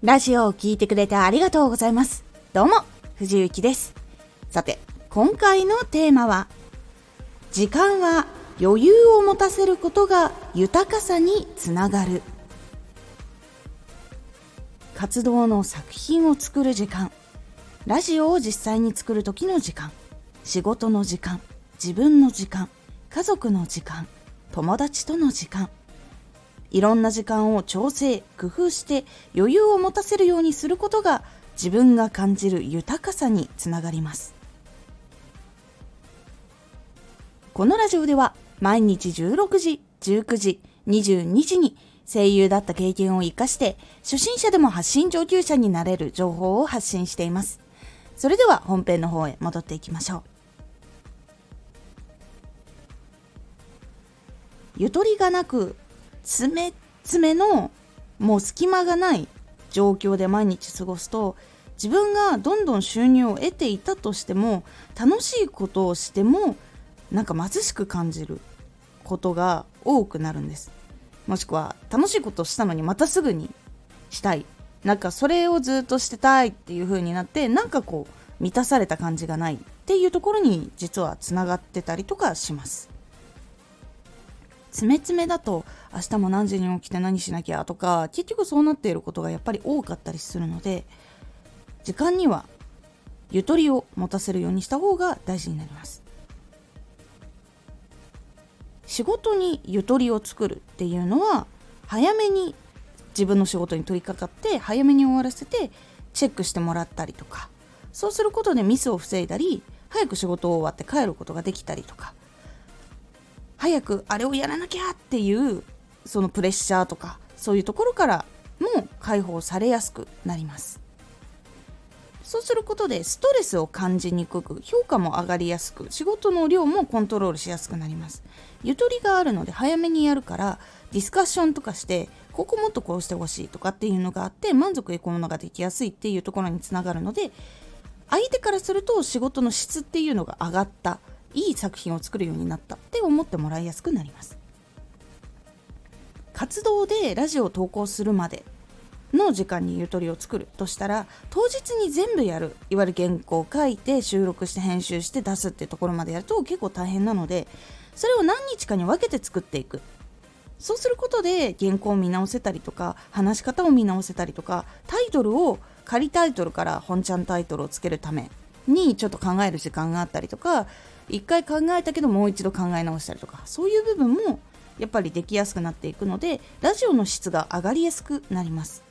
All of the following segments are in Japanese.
ラジオを聴いてくれてありがとうございます。どうも、藤幸です。さて、今回のテーマは、時間は余裕を持たせることが豊かさにつながる。活動の作品を作る時間、ラジオを実際に作る時の時間、仕事の時間、自分の時間、家族の時間、友達との時間、いろんな時間を調整工夫して余裕を持たせるようにすることが自分が感じる豊かさにつながります。このラジオでは毎日16時19時22時に声優だった経験を生かして初心者でも発信上級者になれる情報を発信しています。それでは本編の方へ戻っていきましょう。ゆとりがなく詰め詰めのもう隙間がない状況で毎日過ごすと自分がどんどん収入を得ていたとしても楽しいことをしてもなんか貧しく感じることが多くなるんです。もしくは楽しいことをしたのにまたすぐにしたい。なんかそれをずっとしてたいっていう風になってなんかこう満たされた感じがないっていうところに実はつながってたりとかします。詰め詰めだと明日も何時に起きて何しなきゃとか結局そうなっていることがやっぱり多かったりするので時間にはゆとりを持たせるようにした方が大事になります。仕事にゆとりを作るっていうのは早めに自分の仕事に取り掛かって早めに終わらせてチェックしてもらったりとかそうすることでミスを防いだり早く仕事を終わって帰ることができたりとか早くあれをやらなきゃっていうそのプレッシャーとかそういうところからも解放されやすくなります。そうすることでストレスを感じにくく評価も上がりやすく仕事の量もコントロールしやすくなります。ゆとりがあるので早めにやるからディスカッションとかしてここもっとこうしてほしいとかっていうのがあって満足いくものができやすいっていうところにつながるので相手からすると仕事の質っていうのが上がった。いい作品を作るようになったって思ってもらいやすくなります。活動でラジオを投稿するまでの時間にゆとりを作るとしたら当日に全部やるいわゆる原稿を書いて収録して編集して出すってところまでやると結構大変なのでそれを何日かに分けて作っていく。そうすることで原稿を見直せたりとか話し方を見直せたりとかタイトルを仮タイトルから本ちゃんタイトルをつけるためにちょっと考える時間があったりとか一回考えたけどもう一度考え直したりとかそういう部分もやっぱりできやすくなっていくのでラジオの質が上がりやすくなります。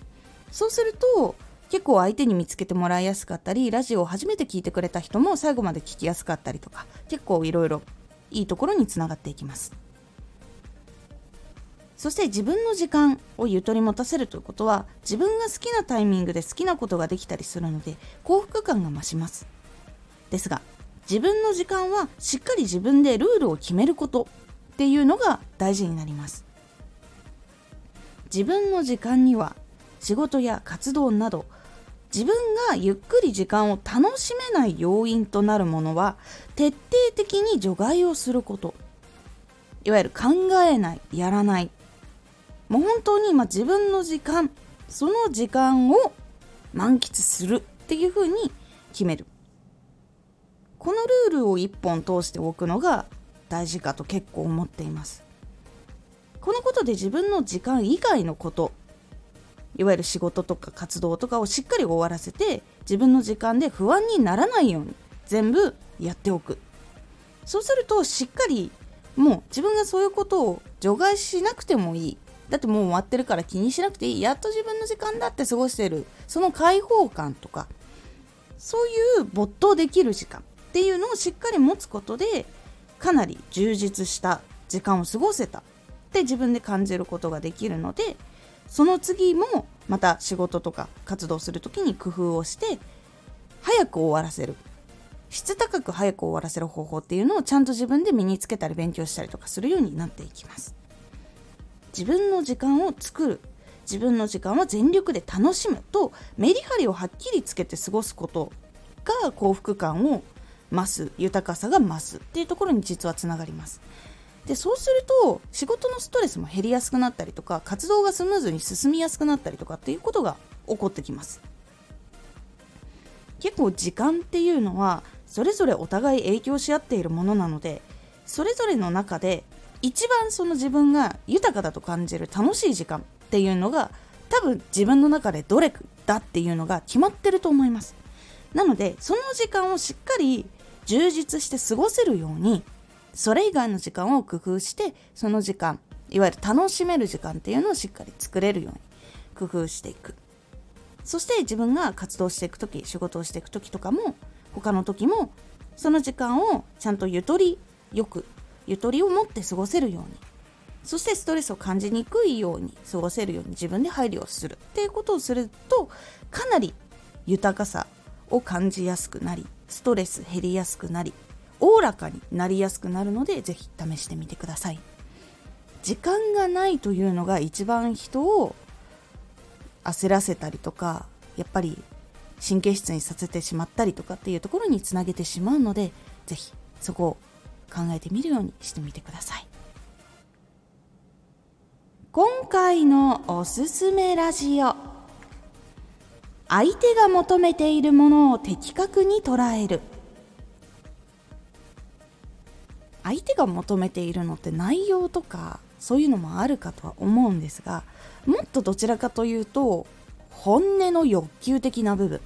そうすると結構相手に見つけてもらいやすかったりラジオを初めて聞いてくれた人も最後まで聞きやすかったりとか結構いろいろいいところにつながっていきます。そして自分の時間をゆとり持たせるということは自分が好きなタイミングで好きなことができたりするので幸福感が増します。ですが自分の時間はしっかり自分でルールを決めることっていうのが大事になります。自分の時間には仕事や活動など自分がゆっくり時間を楽しめない要因となるものは徹底的に除外をすること。いわゆる考えないやらない。もう本当に今自分の時間その時間を満喫するっていうふうに決める。このルールを1本通しておくのが大事かと結構思っています。このことで自分の時間以外のこといわゆる仕事とか活動とかをしっかり終わらせて自分の時間で不安にならないように全部やっておく。そうするとしっかりもう自分がそういうことを除外しなくてもいい。だってもう終わってるから気にしなくていい。やっと自分の時間だって過ごしてる。その解放感とかそういう没頭できる時間。っていうのをしっかり持つことでかなり充実した時間を過ごせたって自分で感じることができるのでその次もまた仕事とか活動する時に工夫をして早く終わらせる。質高く早く終わらせる方法っていうのをちゃんと自分で身につけたり勉強したりとかするようになっていきます。自分の時間を作る。自分の時間は全力で楽しむとメリハリをはっきりつけて過ごすことが幸福感を増す。豊かさが増すっていうところに実はつながります。でそうすると仕事のストレスも減りやすくなったりとか活動がスムーズに進みやすくなったりとかっていうことが起こってきます。結構時間っていうのはそれぞれお互い影響し合っているものなのでそれぞれの中で一番その自分が豊かだと感じる楽しい時間っていうのが多分自分の中でどれだっていうのが決まってると思います。なのでその時間をしっかり充実して過ごせるようにそれ以外の時間を工夫してその時間いわゆる楽しめる時間っていうのをしっかり作れるように工夫していく。そして自分が活動していく時仕事をしていく時とかも他の時もその時間をちゃんとゆとりよくゆとりを持って過ごせるようにそしてストレスを感じにくいように過ごせるように自分で配慮をするっていうことをするとかなり豊かさを感じやすくなりストレス減りやすくなりおおらかになりやすくなるのでぜひ試してみてください。時間がないというのが一番人を焦らせたりとかやっぱり神経質にさせてしまったりとかっていうところにつなげてしまうのでぜひそこを考えてみるようにしてみてください。今回のおすすめラジオ。相手が求めているものを的確に捉える。相手が求めているのって内容とかそういうのもあるかとは思うんですがもっとどちらかというと本音の欲求的な部分。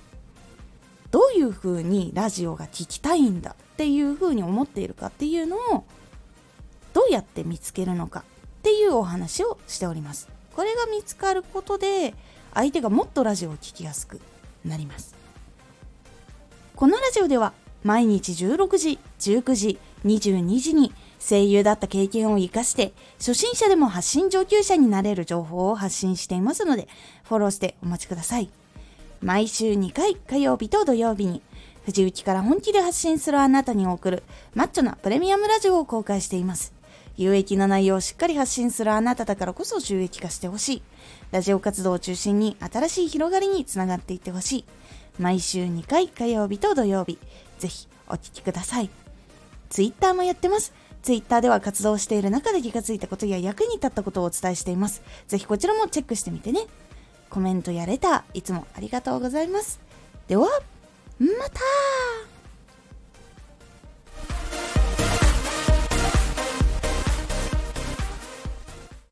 どういうふうにラジオが聞きたいんだっていうふうに思っているかっていうのをどうやって見つけるのかっていうお話をしております。これが見つかることで相手がもっとラジオを聴きやすくなります。このラジオでは毎日16時19時22時に声優だった経験を活かして初心者でも発信上級者になれる情報を発信していますのでフォローしてお待ちください。毎週2回火曜日と土曜日に藤雪から本気で発信するあなたに送るマッチョなプレミアムラジオを公開しています。有益な内容をしっかり発信するあなただからこそ収益化してほしいラジオ活動を中心に新しい広がりにつながっていってほしい毎週2回火曜日と土曜日ぜひお聴きくださいツイッターもやってますツイッターでは活動している中で気がついたことや役に立ったことをお伝えしています。ぜひこちらもチェックしてみてね。コメントやレター、いつもありがとうございます。では、また